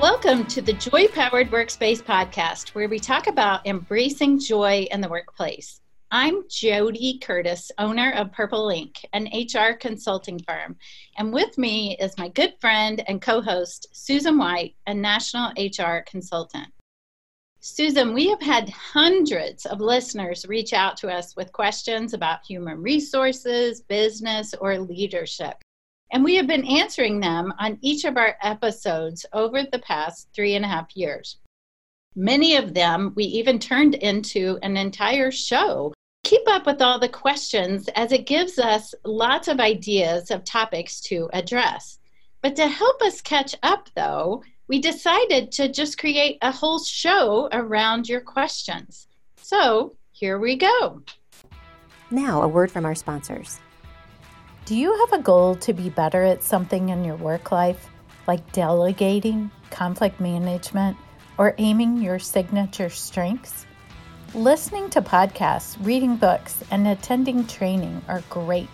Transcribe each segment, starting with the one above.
Welcome to the Joy Powered Workspace podcast, where we talk about embracing joy in the workplace. I'm JoDee Curtis, owner of Purple Ink, an HR consulting firm. And with me is my good friend and co host, Susan White, a national HR consultant. Susan, we have had hundreds of listeners reach out to us with questions about human resources, business, or leadership. And we have been answering them on each of our episodes over the past three and a half years. Many of them we even turned into an entire show. Keep up with all the questions as it gives us lots of ideas of topics to address. But to help us catch up, though, we decided to just create a whole show around your questions. So here we go. Now, a word from our sponsors. Do you have a goal to be better at something in your work life, like delegating, conflict management, or aiming your signature strengths? Listening to podcasts, reading books, and attending training are great,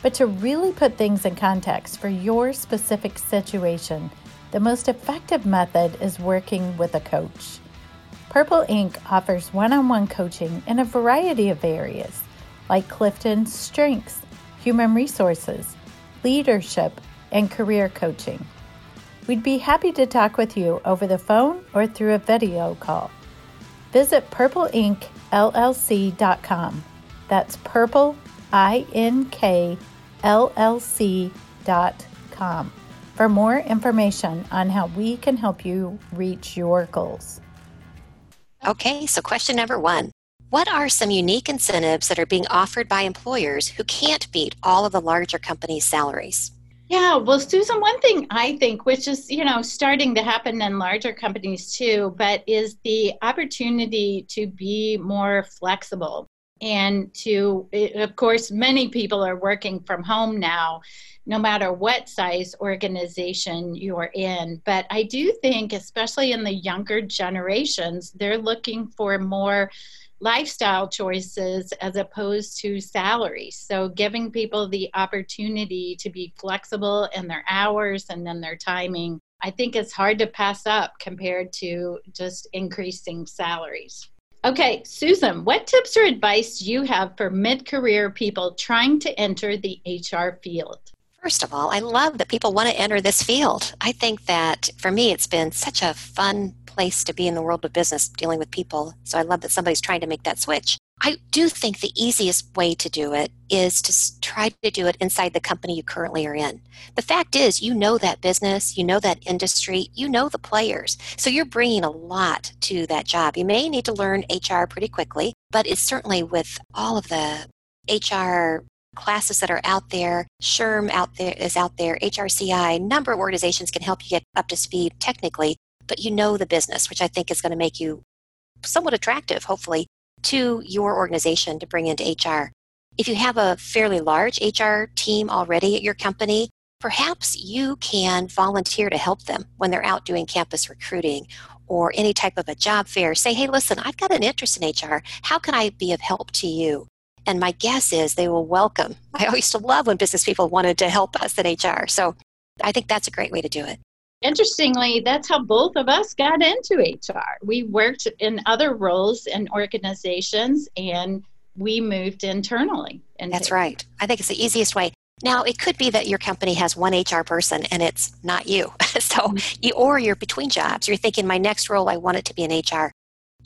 but to really put things in context for your specific situation, the most effective method is working with a coach. Purple Ink offers one on one coaching in a variety of areas, like Clifton's Strengths human resources, leadership, and career coaching. We'd be happy to talk with you over the phone or through a video call. Visit purpleinkllc.com. That's purple, I-N-K, L-L-C.com for more information on how we can help you reach your goals. Okay, so question number one what are some unique incentives that are being offered by employers who can't beat all of the larger companies' salaries? Yeah, well, Susan, one thing I think, which is, you know, starting to happen in larger companies too, but is the opportunity to be more flexible and to, eh, of course, many people are working from home now, no matter what size organization you're in. But I do think, especially in the younger generations, they're looking for more lifestyle choices as opposed to salaries. So, giving people the opportunity to be flexible in their hours and then their timing, I think it's hard to pass up compared to just increasing salaries. Okay, Susan, what tips or advice do you have for mid career people trying to enter the HR field? First of all, I love that people want to enter this field. I think that for me, it's been such a fun place to be in the world of business dealing with people. So I love that somebody's trying to make that switch. I do think the easiest way to do it is to try to do it inside the company you currently are in. The fact is, you know that business, you know that industry, you know the players. So you're bringing a lot to that job. You may need to learn HR pretty quickly, but it's certainly with all of the HR classes that are out there. SHRM out there is out there. HRCI, number of organizations can help you get up to speed technically but you know the business, which I think is going to make you somewhat attractive, hopefully, to your organization to bring into HR. If you have a fairly large HR team already at your company, perhaps you can volunteer to help them when they're out doing campus recruiting or any type of a job fair. Say, hey, listen, I've got an interest in HR. How can I be of help to you? And my guess is they will welcome. I used to love when business people wanted to help us in HR. So I think that's a great way to do it interestingly, that's how both of us got into HR. We worked in other roles in organizations and we moved internally. That's right. I think it's the easiest way. Now, it could be that your company has one HR person and it's not you. so, mm-hmm. you, or you're between jobs. You're thinking, my next role, I want it to be in HR.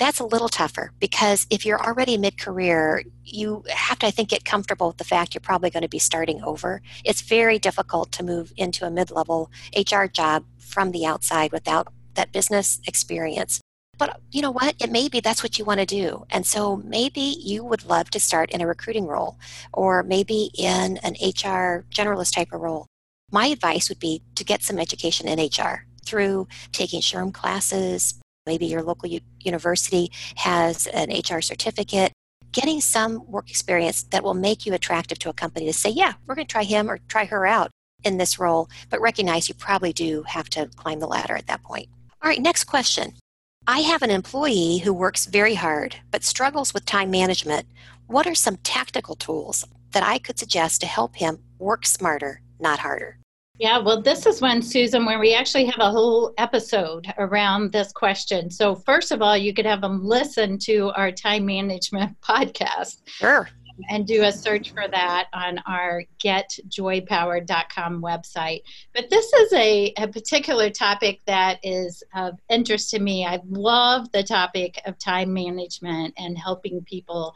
That's a little tougher because if you're already mid career, you have to, I think, get comfortable with the fact you're probably going to be starting over. It's very difficult to move into a mid level HR job from the outside without that business experience. But you know what? It may be that's what you want to do. And so maybe you would love to start in a recruiting role or maybe in an HR generalist type of role. My advice would be to get some education in HR through taking SHRM classes. Maybe your local u- university has an HR certificate. Getting some work experience that will make you attractive to a company to say, yeah, we're going to try him or try her out in this role, but recognize you probably do have to climb the ladder at that point. All right, next question. I have an employee who works very hard but struggles with time management. What are some tactical tools that I could suggest to help him work smarter, not harder? Yeah, well, this is one, Susan, where we actually have a whole episode around this question. So, first of all, you could have them listen to our time management podcast. Sure. And do a search for that on our getjoypowered.com website. But this is a, a particular topic that is of interest to me. I love the topic of time management and helping people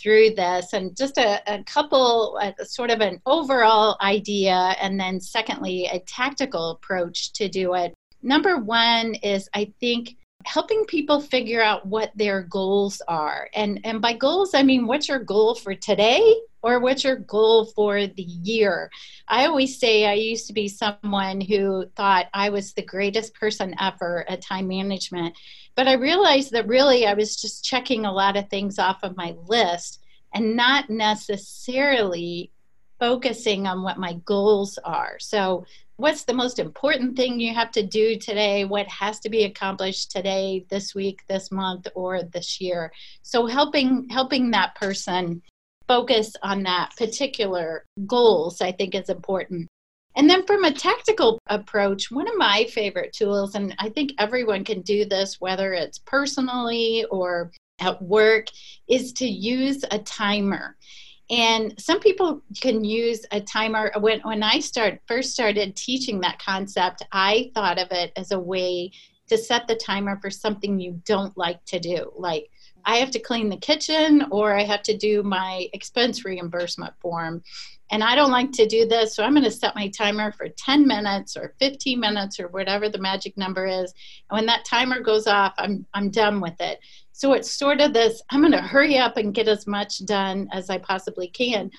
through this and just a, a couple a, sort of an overall idea and then secondly a tactical approach to do it. Number one is i think helping people figure out what their goals are. And and by goals i mean what's your goal for today or what's your goal for the year? I always say i used to be someone who thought i was the greatest person ever at time management but I realized that really I was just checking a lot of things off of my list and not necessarily focusing on what my goals are. So, what's the most important thing you have to do today? What has to be accomplished today, this week, this month, or this year? So, helping helping that person focus on that particular goals, I think is important. And then from a tactical approach, one of my favorite tools, and I think everyone can do this, whether it's personally or at work, is to use a timer. And some people can use a timer. When, when I start first started teaching that concept, I thought of it as a way to set the timer for something you don't like to do. Like I have to clean the kitchen or I have to do my expense reimbursement form and I don't like to do this, so I'm going to set my timer for 10 minutes or 15 minutes or whatever the magic number is. And when that timer goes off, I'm I'm done with it. So it's sort of this I'm going to hurry up and get as much done as I possibly can.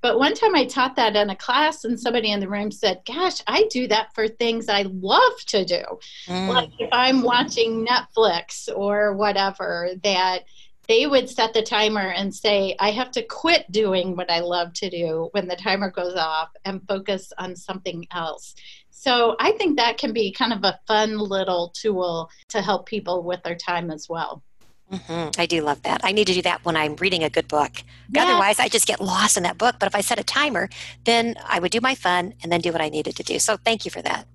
But one time I taught that in a class, and somebody in the room said, Gosh, I do that for things I love to do. Mm. Like if I'm watching Netflix or whatever, that they would set the timer and say, I have to quit doing what I love to do when the timer goes off and focus on something else. So I think that can be kind of a fun little tool to help people with their time as well. Mm-hmm. I do love that. I need to do that when I'm reading a good book. Yeah. Otherwise, I just get lost in that book. But if I set a timer, then I would do my fun and then do what I needed to do. So thank you for that.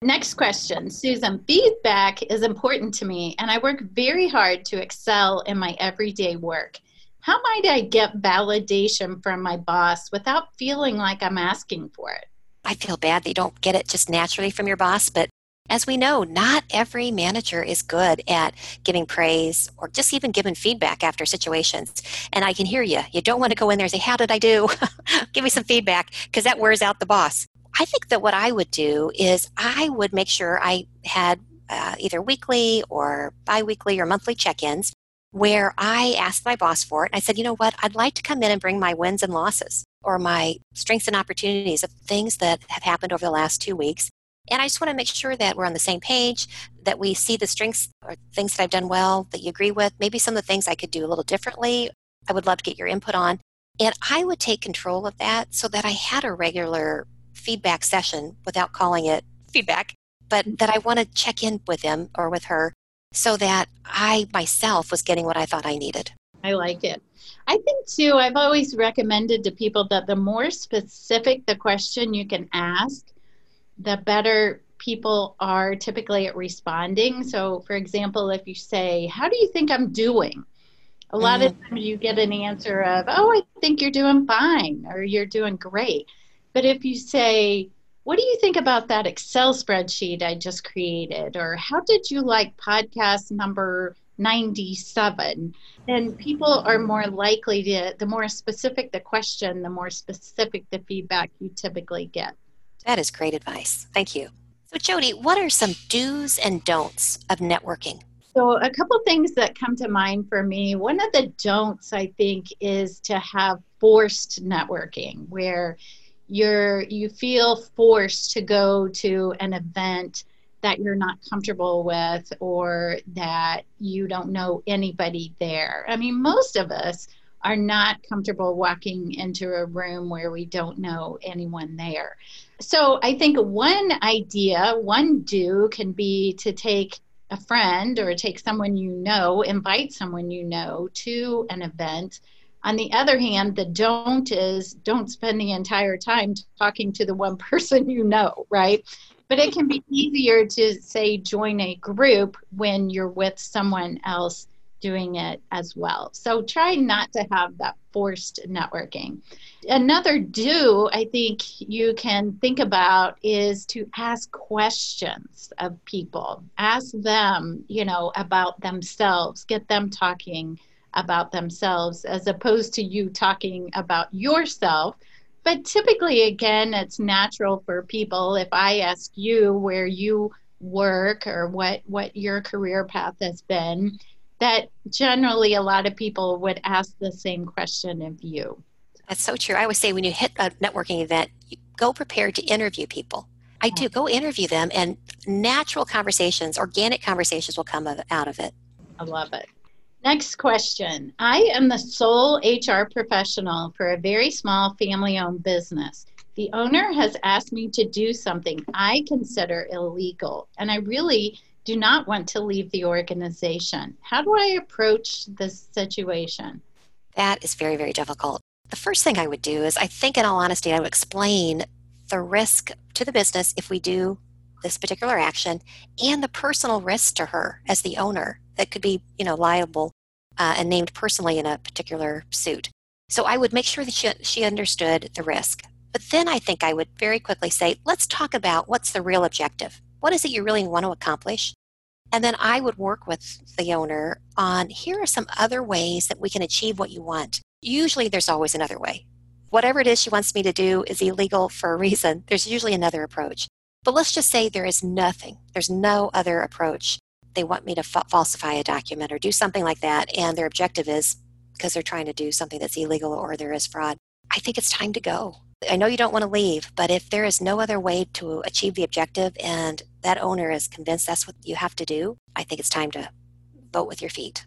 Next question, Susan. Feedback is important to me, and I work very hard to excel in my everyday work. How might I get validation from my boss without feeling like I'm asking for it? I feel bad that you don't get it just naturally from your boss, but as we know, not every manager is good at giving praise or just even giving feedback after situations. And I can hear you. You don't want to go in there and say, How did I do? Give me some feedback because that wears out the boss. I think that what I would do is I would make sure I had uh, either weekly or bi weekly or monthly check ins where I asked my boss for it. And I said, you know what, I'd like to come in and bring my wins and losses or my strengths and opportunities of things that have happened over the last two weeks. And I just want to make sure that we're on the same page, that we see the strengths or things that I've done well that you agree with, maybe some of the things I could do a little differently. I would love to get your input on. And I would take control of that so that I had a regular feedback session without calling it feedback, but mm-hmm. that I want to check in with him or with her so that I myself was getting what I thought I needed. I like it. I think too, I've always recommended to people that the more specific the question you can ask, the better people are typically at responding. So, for example, if you say, How do you think I'm doing? A lot mm. of times you get an answer of, Oh, I think you're doing fine or you're doing great. But if you say, what do you think about that Excel spreadsheet I just created? Or how did you like podcast number 97? Then people are more likely to, the more specific the question, the more specific the feedback you typically get. That is great advice. Thank you. So, JoDee, what are some do's and don'ts of networking? So, a couple things that come to mind for me. One of the don'ts, I think, is to have forced networking where you're you feel forced to go to an event that you're not comfortable with or that you don't know anybody there. I mean, most of us are not comfortable walking into a room where we don't know anyone there. So I think one idea, one do can be to take a friend or take someone you know, invite someone you know to an event On the other hand, the don't is don't spend the entire time talking to the one person you know, right? But it can be easier to say join a group when you're with someone else doing it as well. So try not to have that forced networking. Another do I think you can think about is to ask questions of people. Ask them, you know, about themselves, get them talking about themselves as opposed to you talking about yourself. But typically, again, it's natural for people. If I ask you where you work or what, what your career path has been, that generally a lot of people would ask the same question of you. That's so true. I always say when you hit a networking event, go prepared to interview people. I do. Go interview them, and natural conversations, organic conversations will come out of it. I love it. Next question. I am the sole HR professional for a very small family owned business. The owner has asked me to do something I consider illegal, and I really do not want to leave the organization. How do I approach this situation? That is very, very difficult. The first thing I would do is, I think, in all honesty, I would explain the risk to the business if we do this particular action and the personal risk to her as the owner that could be, you know, liable uh, and named personally in a particular suit. So I would make sure that she, she understood the risk. But then I think I would very quickly say, let's talk about what's the real objective. What is it you really want to accomplish? And then I would work with the owner on here are some other ways that we can achieve what you want. Usually there's always another way. Whatever it is she wants me to do is illegal for a reason. There's usually another approach. But let's just say there is nothing, there's no other approach. They want me to fa- falsify a document or do something like that, and their objective is because they're trying to do something that's illegal or there is fraud. I think it's time to go. I know you don't want to leave, but if there is no other way to achieve the objective and that owner is convinced that's what you have to do, I think it's time to vote with your feet.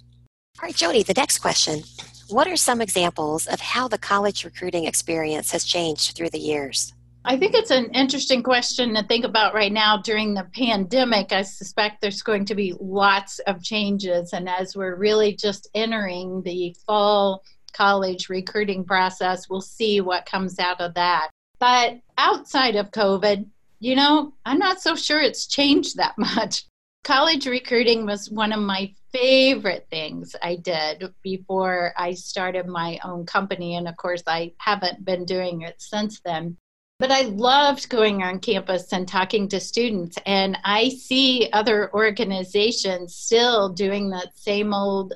All right, JoDee, the next question. What are some examples of how the college recruiting experience has changed through the years? I think it's an interesting question to think about right now during the pandemic. I suspect there's going to be lots of changes. And as we're really just entering the fall college recruiting process. We'll see what comes out of that. But outside of COVID, you know, I'm not so sure it's changed that much. College recruiting was one of my favorite things I did before I started my own company. And of course, I haven't been doing it since then. But I loved going on campus and talking to students. And I see other organizations still doing that same old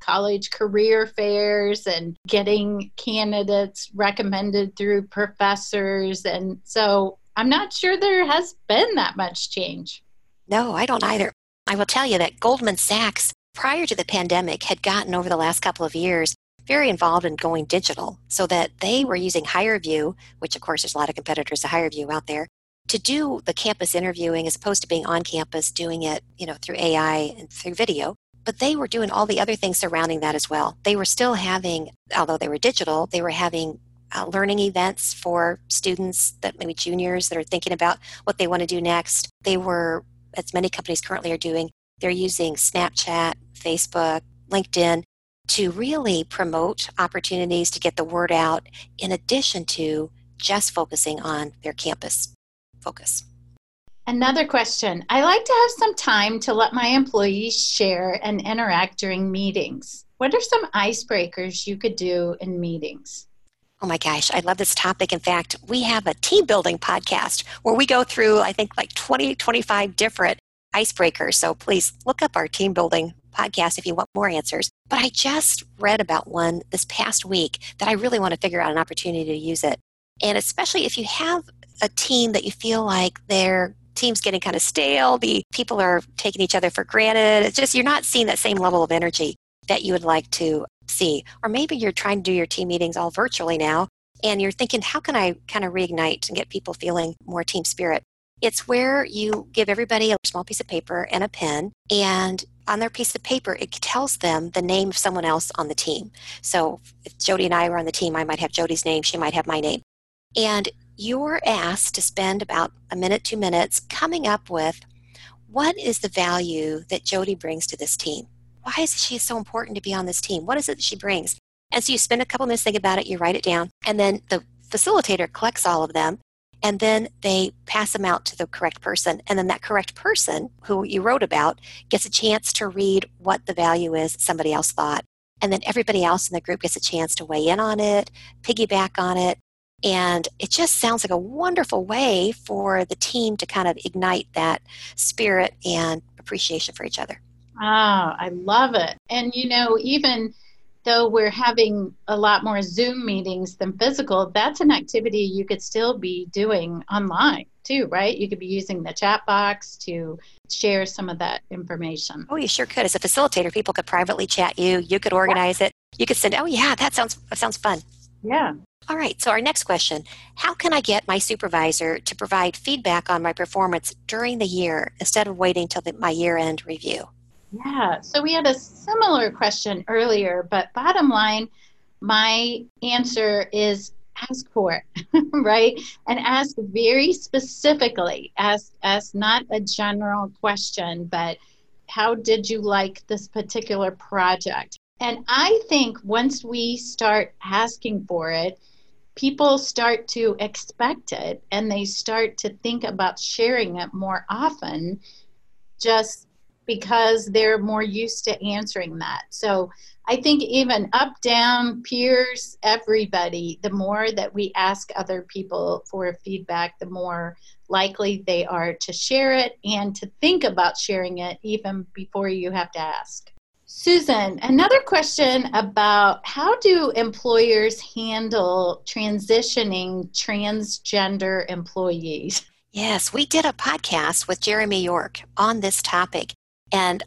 college career fairs and getting candidates recommended through professors. And so I'm not sure there has been that much change. No, I don't either. I will tell you that Goldman Sachs, prior to the pandemic, had gotten over the last couple of years very involved in going digital so that they were using HireVue, which of course there's a lot of competitors to HireVue out there, to do the campus interviewing as opposed to being on campus doing it, you know, through AI and through video but they were doing all the other things surrounding that as well. They were still having, although they were digital, they were having uh, learning events for students that maybe juniors that are thinking about what they want to do next. They were, as many companies currently are doing, they're using Snapchat, Facebook, LinkedIn to really promote opportunities to get the word out in addition to just focusing on their campus focus. Another question. I like to have some time to let my employees share and interact during meetings. What are some icebreakers you could do in meetings? Oh my gosh, I love this topic. In fact, we have a team building podcast where we go through, I think, like 20, 25 different icebreakers. So please look up our team building podcast if you want more answers. But I just read about one this past week that I really want to figure out an opportunity to use it. And especially if you have a team that you feel like they're team's getting kind of stale. The people are taking each other for granted. It's just you're not seeing that same level of energy that you would like to see. Or maybe you're trying to do your team meetings all virtually now and you're thinking, how can I kind of reignite and get people feeling more team spirit? It's where you give everybody a small piece of paper and a pen, and on their piece of paper, it tells them the name of someone else on the team. So if JoDee and I were on the team, I might have JoDee's name, she might have my name. And you're asked to spend about a minute, two minutes coming up with what is the value that JoDee brings to this team? Why is she so important to be on this team? What is it that she brings? And so you spend a couple minutes thinking about it, you write it down, and then the facilitator collects all of them and then they pass them out to the correct person and then that correct person who you wrote about gets a chance to read what the value is somebody else thought and then everybody else in the group gets a chance to weigh in on it piggyback on it and it just sounds like a wonderful way for the team to kind of ignite that spirit and appreciation for each other Ah, I love it. And you know, even though we're having a lot more Zoom meetings than physical, that's an activity you could still be doing online too, right? You could be using the chat box to share some of that information. Oh, you sure could. As a facilitator, people could privately chat you. You could organize it. You could send, oh yeah, that sounds that sounds fun. Yeah. All right, so our next question How can I get my supervisor to provide feedback on my performance during the year instead of waiting till the, my year end review? Yeah, so we had a similar question earlier, but bottom line, my answer is ask for it, right? And ask very specifically, ask, ask not a general question, but how did you like this particular project? And I think once we start asking for it, people start to expect it and they start to think about sharing it more often just because they're more used to answering that. So I think even up, down, peers, everybody, the more that we ask other people for feedback, the more likely they are to share it and to think about sharing it even before you have to ask. Susan, another question about how do employers handle transitioning transgender employees? Yes, we did a podcast with Jeremy York on this topic. And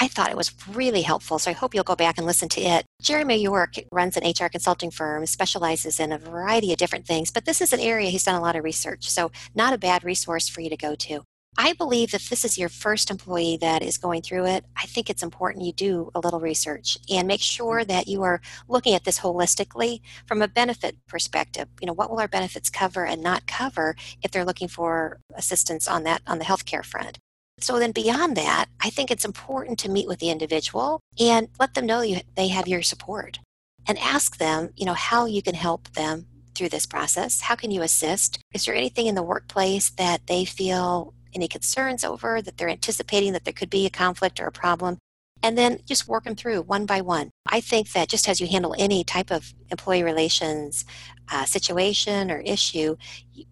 I thought it was really helpful, so I hope you'll go back and listen to it. Jeremy York runs an HR consulting firm, specializes in a variety of different things, but this is an area he's done a lot of research, so not a bad resource for you to go to. I believe if this is your first employee that is going through it, I think it's important you do a little research and make sure that you are looking at this holistically from a benefit perspective. You know, what will our benefits cover and not cover if they're looking for assistance on that on the healthcare front? So then beyond that, I think it's important to meet with the individual and let them know you, they have your support and ask them, you know, how you can help them through this process. How can you assist? Is there anything in the workplace that they feel any concerns over that they're anticipating that there could be a conflict or a problem? and then just work them through one by one. I think that just as you handle any type of employee relations uh, situation or issue,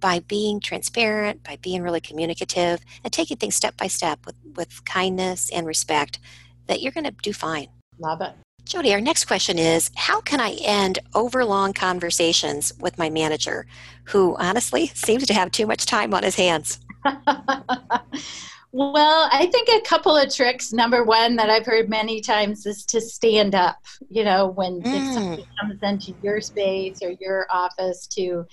by being transparent, by being really communicative, and taking things step by step with, with kindness and respect, that you're going to do fine. Love it. JoDee, our next question is How can I end overlong conversations with my manager, who honestly seems to have too much time on his hands? Well, I think a couple of tricks. Number one that I've heard many times is to stand up. You know, when mm. if somebody comes into your space or your office, to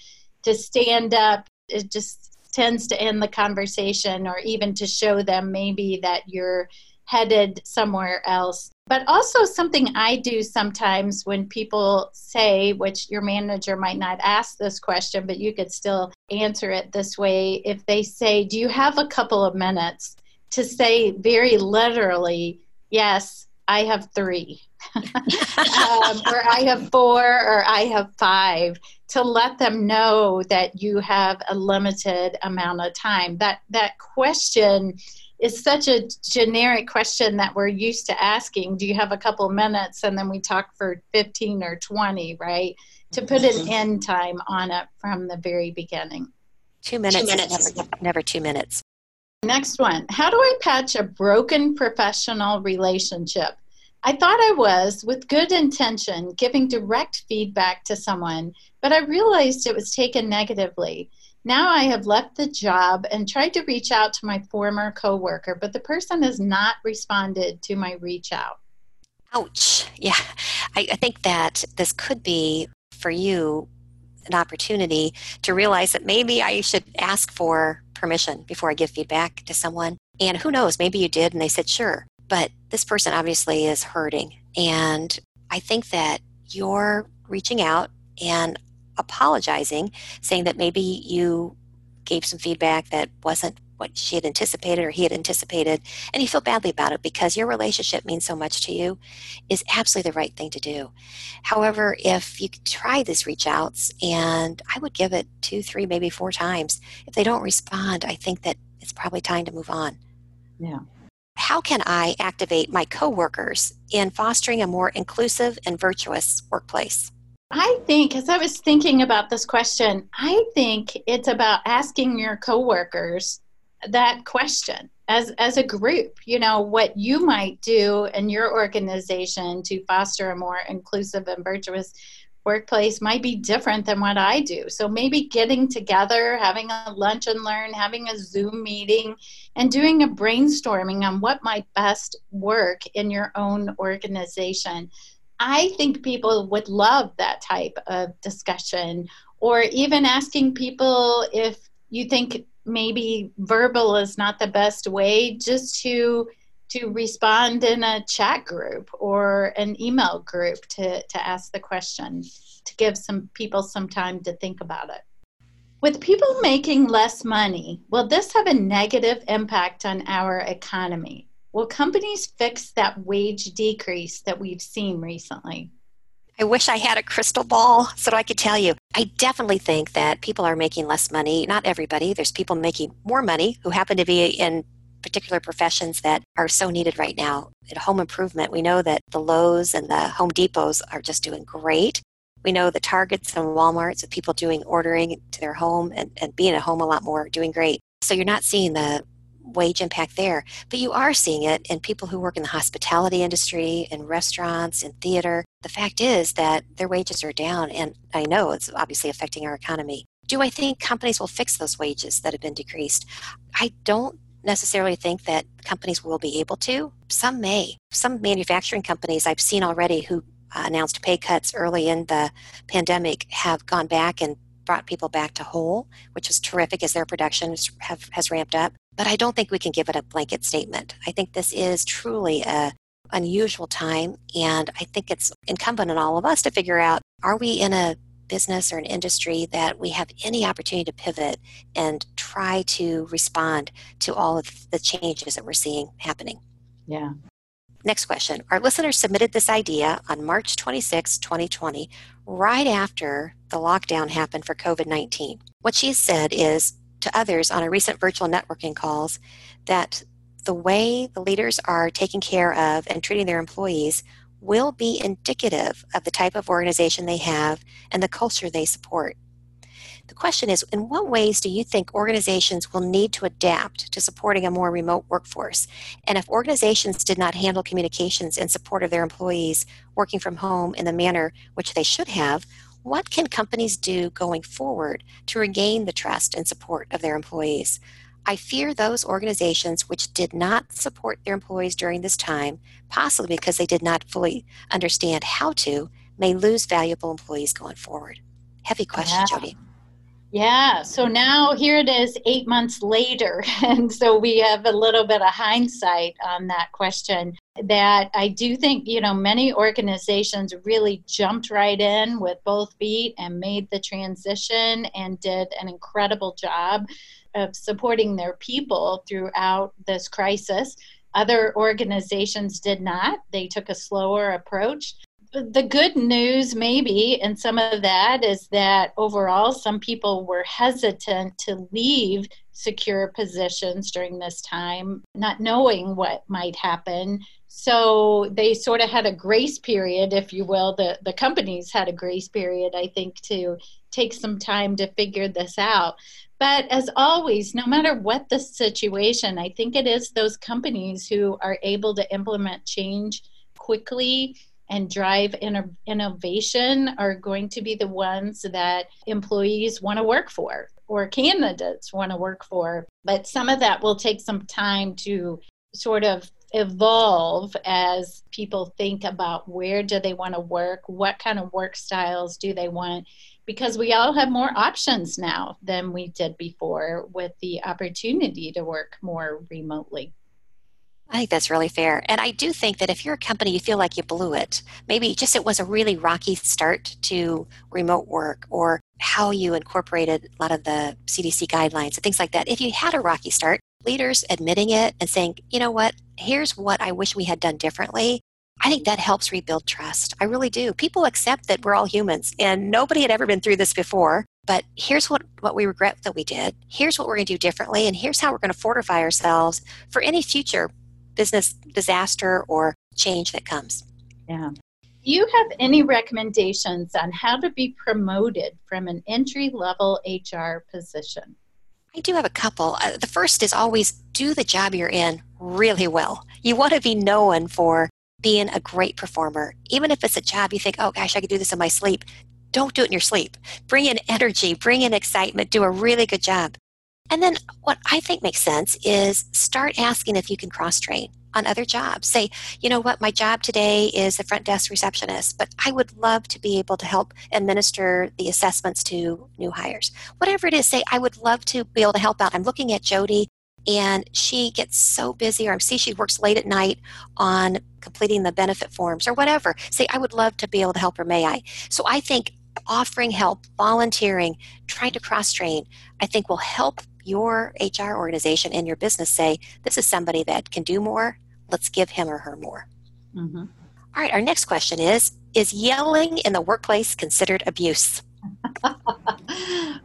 to stand up. It just tends to end the conversation, or even to show them maybe that you're headed somewhere else. But also, something I do sometimes when people say, which your manager might not ask this question, but you could still answer it this way. If they say, Do you have a couple of minutes? to say very literally, Yes, I have three. um, or I have four, or I have five, to let them know that you have a limited amount of time. That that question is such a generic question that we're used to asking. Do you have a couple minutes? And then we talk for 15 or 20 right? To put an mm-hmm. end time on it from the very beginning. Two minutes, two minutes. Never, never two minutes. Next one. How do i patch a broken professional relationship? I thought i was with good intention giving direct feedback to someone but i realized it was taken negatively now I have left the job and tried to reach out to my former coworker, but the person has not responded to my reach out. Ouch. Yeah. I, I think that this could be for you an opportunity to realize that maybe I should ask for permission before I give feedback to someone. And who knows, maybe you did and they said sure. But this person obviously is hurting. And I think that you're reaching out and apologizing, saying that maybe you gave some feedback that wasn't what she had anticipated or he had anticipated, and you feel badly about it because your relationship means so much to you, is absolutely the right thing to do. However, if you try these reach outs, and I would give it two, three, maybe four times, if they don't respond, I think that it's probably time to move on. Yeah. How can I activate my coworkers in fostering a more inclusive and virtuous workplace? I think, as I was thinking about this question, I think it's about asking your coworkers that question as as a group you know what you might do in your organization to foster a more inclusive and virtuous workplace might be different than what I do. So maybe getting together, having a lunch and learn, having a Zoom meeting, and doing a brainstorming on what might best work in your own organization. I think people would love that type of discussion, or even asking people if you think maybe verbal is not the best way just to to respond in a chat group or an email group to, to ask the question to give some people some time to think about it. With people making less money will this have a negative impact on our economy will companies fix that wage decrease that we've seen recently I wish I had a crystal ball so I could tell you. I definitely think that people are making less money. Not everybody. There's people making more money who happen to be in particular professions that are so needed right now. At home improvement, we know that the Lowe's and the Home Depots are just doing great. We know the Targets and Walmarts of people doing ordering to their home and, and being at home a lot more, doing great. So you're not seeing the wage impact there. But you are seeing it in people who work in the hospitality industry, in restaurants, in theater. The fact is that their wages are down, and I know it's obviously affecting our economy. Do I think companies will fix those wages that have been decreased? I don't necessarily think that companies will be able to. Some may. Some manufacturing companies I've seen already who announced pay cuts early in the pandemic have gone back and brought people back to whole, which is terrific as their production have, has ramped up. But I don't think we can give it a blanket statement. I think this is truly a unusual time, and I think it's incumbent on all of us to figure out: Are we in a business or an industry that we have any opportunity to pivot and try to respond to all of the changes that we're seeing happening? Yeah. Next question. Our listener submitted this idea on March 26, 2020, right after the lockdown happened for COVID 19. What she said is to others on a recent virtual networking calls that the way the leaders are taking care of and treating their employees will be indicative of the type of organization they have and the culture they support. The question is In what ways do you think organizations will need to adapt to supporting a more remote workforce? And if organizations did not handle communications in support of their employees working from home in the manner which they should have, what can companies do going forward to regain the trust and support of their employees? I fear those organizations which did not support their employees during this time, possibly because they did not fully understand how to, may lose valuable employees going forward. Heavy question, yeah. JoDee. Yeah, so now here it is eight months later. And so we have a little bit of hindsight on that question. That I do think, you know, many organizations really jumped right in with both feet and made the transition and did an incredible job of supporting their people throughout this crisis. Other organizations did not, they took a slower approach the good news, maybe, and some of that is that overall, some people were hesitant to leave secure positions during this time, not knowing what might happen. So they sort of had a grace period, if you will. The, the companies had a grace period, I think, to take some time to figure this out. But as always, no matter what the situation, I think it is those companies who are able to implement change quickly and drive innovation are going to be the ones that employees want to work for or candidates want to work for. But some of that will take some time to sort of evolve as people think about where do they want to work, what kind of work styles do they want because we all have more options now than we did before with the opportunity to work more remotely. I think that's really fair. And I do think that if you're a company, you feel like you blew it, maybe just it was a really rocky start to remote work or how you incorporated a lot of the CDC guidelines and things like that. If you had a rocky start, leaders admitting it and saying, you know what, here's what I wish we had done differently. I think that helps rebuild trust. I really do. People accept that we're all humans and nobody had ever been through this before. But here's what, what we regret that we did. Here's what we're going to do differently. And here's how we're going to fortify ourselves for any future business disaster or change that comes. Yeah. Do you have any recommendations on how to be promoted from an entry level HR position? I do have a couple. Uh, the first is always do the job you're in really well. You want to be known for being a great performer. Even if it's a job you think, oh gosh, I could do this in my sleep, don't do it in your sleep. Bring in energy, bring in excitement, do a really good job. And then what I think makes sense is start asking if you can cross train on other jobs. Say, you know what, my job today is a front desk receptionist, but I would love to be able to help administer the assessments to new hires. Whatever it is, say, I would love to be able to help out. I'm looking at JoDee and she gets so busy, or I see she works late at night on completing the benefit forms or whatever. Say, I would love to be able to help her, may I? So I think offering help, volunteering, trying to cross train, I think will help your HR organization and your business say, this is somebody that can do more. Let's give him or her more. Mm-hmm. All right, our next question is Is yelling in the workplace considered abuse?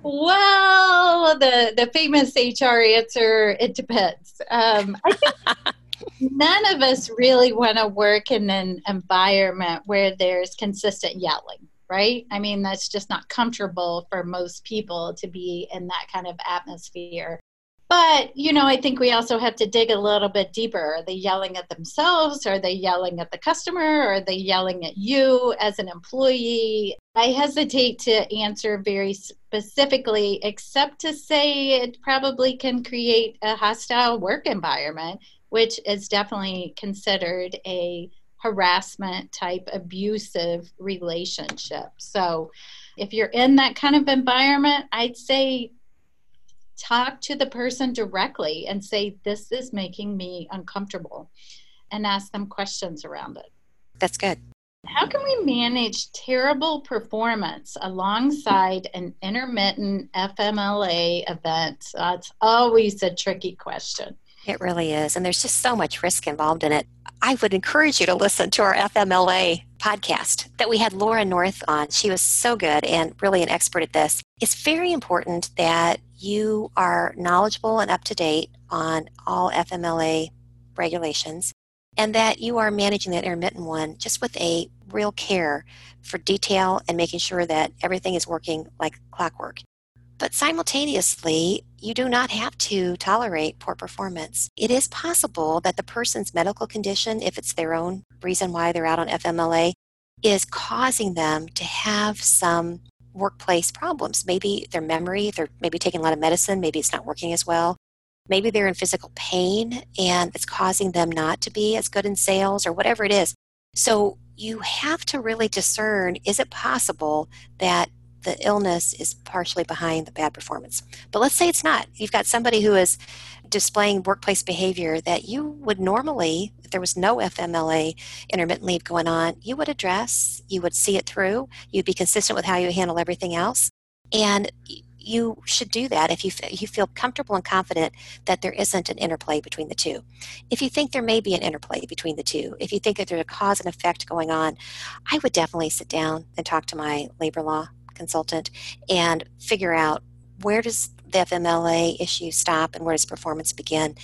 well, the, the famous HR answer it depends. Um, I think none of us really want to work in an environment where there's consistent yelling right? I mean, that's just not comfortable for most people to be in that kind of atmosphere. But, you know, I think we also have to dig a little bit deeper. Are they yelling at themselves? Are they yelling at the customer? Are they yelling at you as an employee? I hesitate to answer very specifically, except to say it probably can create a hostile work environment, which is definitely considered a harassment type abusive relationship. So if you're in that kind of environment, I'd say talk to the person directly and say, This is making me uncomfortable, and ask them questions around it. That's good. How can we manage terrible performance alongside an intermittent FMLA event? That's always a tricky question. It really is. And there's just so much risk involved in it. I would encourage you to listen to our FMLA podcast that we had Laura North on. She was so good and really an expert at this. It's very important that you are knowledgeable and up to date on all FMLA regulations and that you are managing that intermittent one just with a real care for detail and making sure that everything is working like clockwork. But simultaneously, you do not have to tolerate poor performance. It is possible that the person's medical condition, if it's their own reason why they're out on FMLA, is causing them to have some workplace problems. Maybe their memory, they're maybe taking a lot of medicine, maybe it's not working as well. Maybe they're in physical pain and it's causing them not to be as good in sales or whatever it is. So you have to really discern is it possible that the illness is partially behind the bad performance. But let's say it's not. You've got somebody who is displaying workplace behavior that you would normally, if there was no FMLA intermittent leave going on, you would address, you would see it through, you'd be consistent with how you handle everything else. And you should do that if you, you feel comfortable and confident that there isn't an interplay between the two. If you think there may be an interplay between the two, if you think that there's a cause and effect going on, I would definitely sit down and talk to my labor law consultant and figure out where does the FMLA issue stop and where does performance begin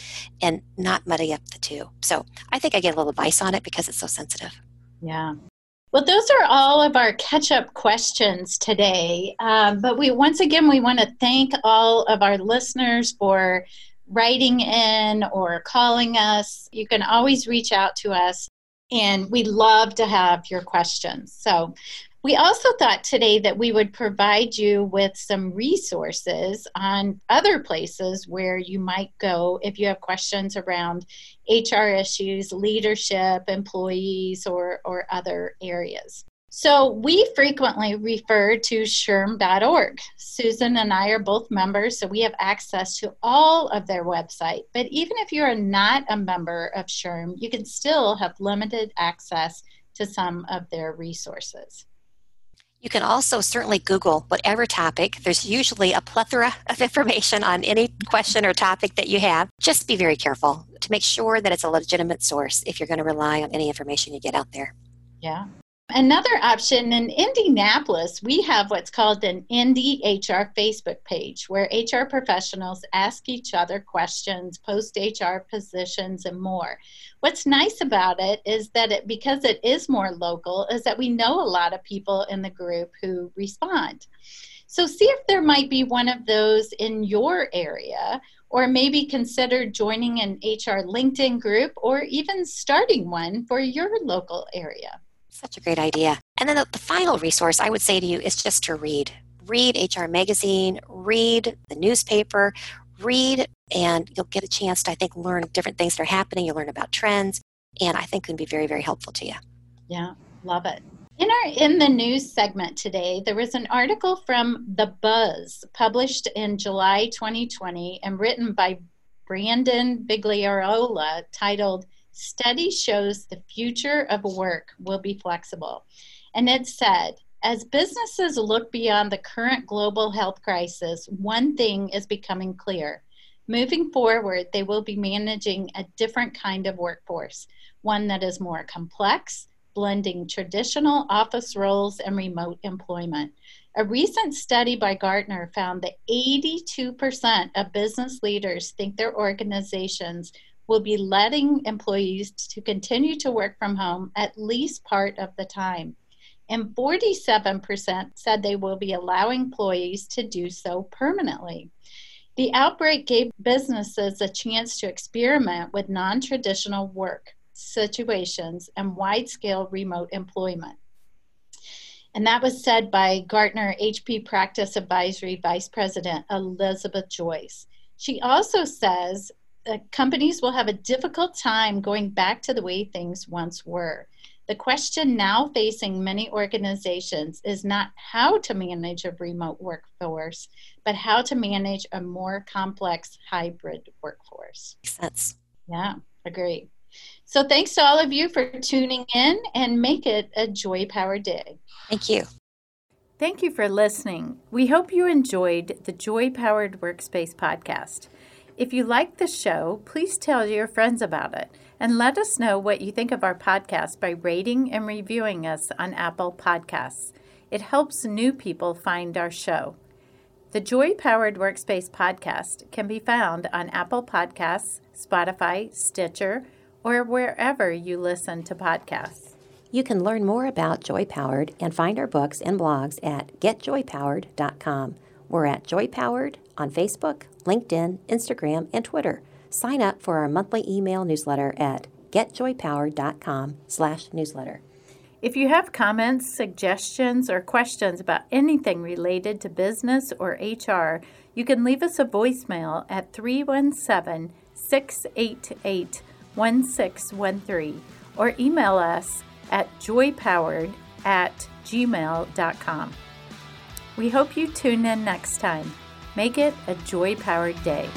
and not muddy up the two. So I think I get a little advice on it because it's so sensitive. Yeah. Well, those are all of our catch up questions today. Um, but we once again we want to thank all of our listeners for writing in or calling us. You can always reach out to us, and we love to have your questions. So we also thought today that we would provide you with some resources on other places where you might go if you have questions around HR issues, leadership, employees, or, or other areas. So we frequently refer to SHRM.org. Susan and I are both members, so we have access to all of their website. But even if you are not a member of SHRM, you can still have limited access to some of their resources. You can also certainly Google whatever topic. There's usually a plethora of information on any question or topic that you have. Just be very careful to make sure that it's a legitimate source if you're going to rely on any information you get out there. Yeah. Another option in Indianapolis, we have what's called an Indy HR Facebook page where HR professionals ask each other questions, post HR positions, and more. What's nice about it is that it, because it is more local, is that we know a lot of people in the group who respond. So see if there might be one of those in your area, or maybe consider joining an HR LinkedIn group or even starting one for your local area. Such a great idea. And then the, the final resource I would say to you is just to read. Read HR Magazine, read the newspaper, read, and you'll get a chance to, I think, learn different things that are happening. You'll learn about trends, and I think it can be very, very helpful to you. Yeah, love it. In our in the news segment today, there was an article from The Buzz published in July 2020 and written by Brandon Bigliarola titled Study shows the future of work will be flexible. And it said, as businesses look beyond the current global health crisis, one thing is becoming clear. Moving forward, they will be managing a different kind of workforce, one that is more complex, blending traditional office roles and remote employment. A recent study by Gartner found that 82% of business leaders think their organizations will be letting employees to continue to work from home at least part of the time. And 47% said they will be allowing employees to do so permanently. The outbreak gave businesses a chance to experiment with non traditional work situations and wide scale remote employment. And that was said by Gartner HR Practice Advisory Vice President Elizabeth Joyce. She also says uh, companies will have a difficult time going back to the way things once were. The question now facing many organizations is not how to manage a remote workforce, but how to manage a more complex hybrid workforce. Makes sense. Yeah, agree. So thanks to all of you for tuning in and make it a joy powered day. Thank you. Thank you for listening. We hope you enjoyed the Joy Powered Workspace podcast. If you like the show, please tell your friends about it and let us know what you think of our podcast by rating and reviewing us on Apple Podcasts. It helps new people find our show. The Joy Powered Workspace podcast can be found on Apple Podcasts, Spotify, Stitcher, or wherever you listen to podcasts. You can learn more about Joy Powered and find our books and blogs at getjoypowered.com. We're at Joy Powered on Facebook, LinkedIn, Instagram, and Twitter. Sign up for our monthly email newsletter at getjoypowered.com slash newsletter. If you have comments, suggestions, or questions about anything related to business or HR, you can leave us a voicemail at 317 688 1613 or email us at joypowered at gmail.com. We hope you tune in next time. Make it a joy powered day.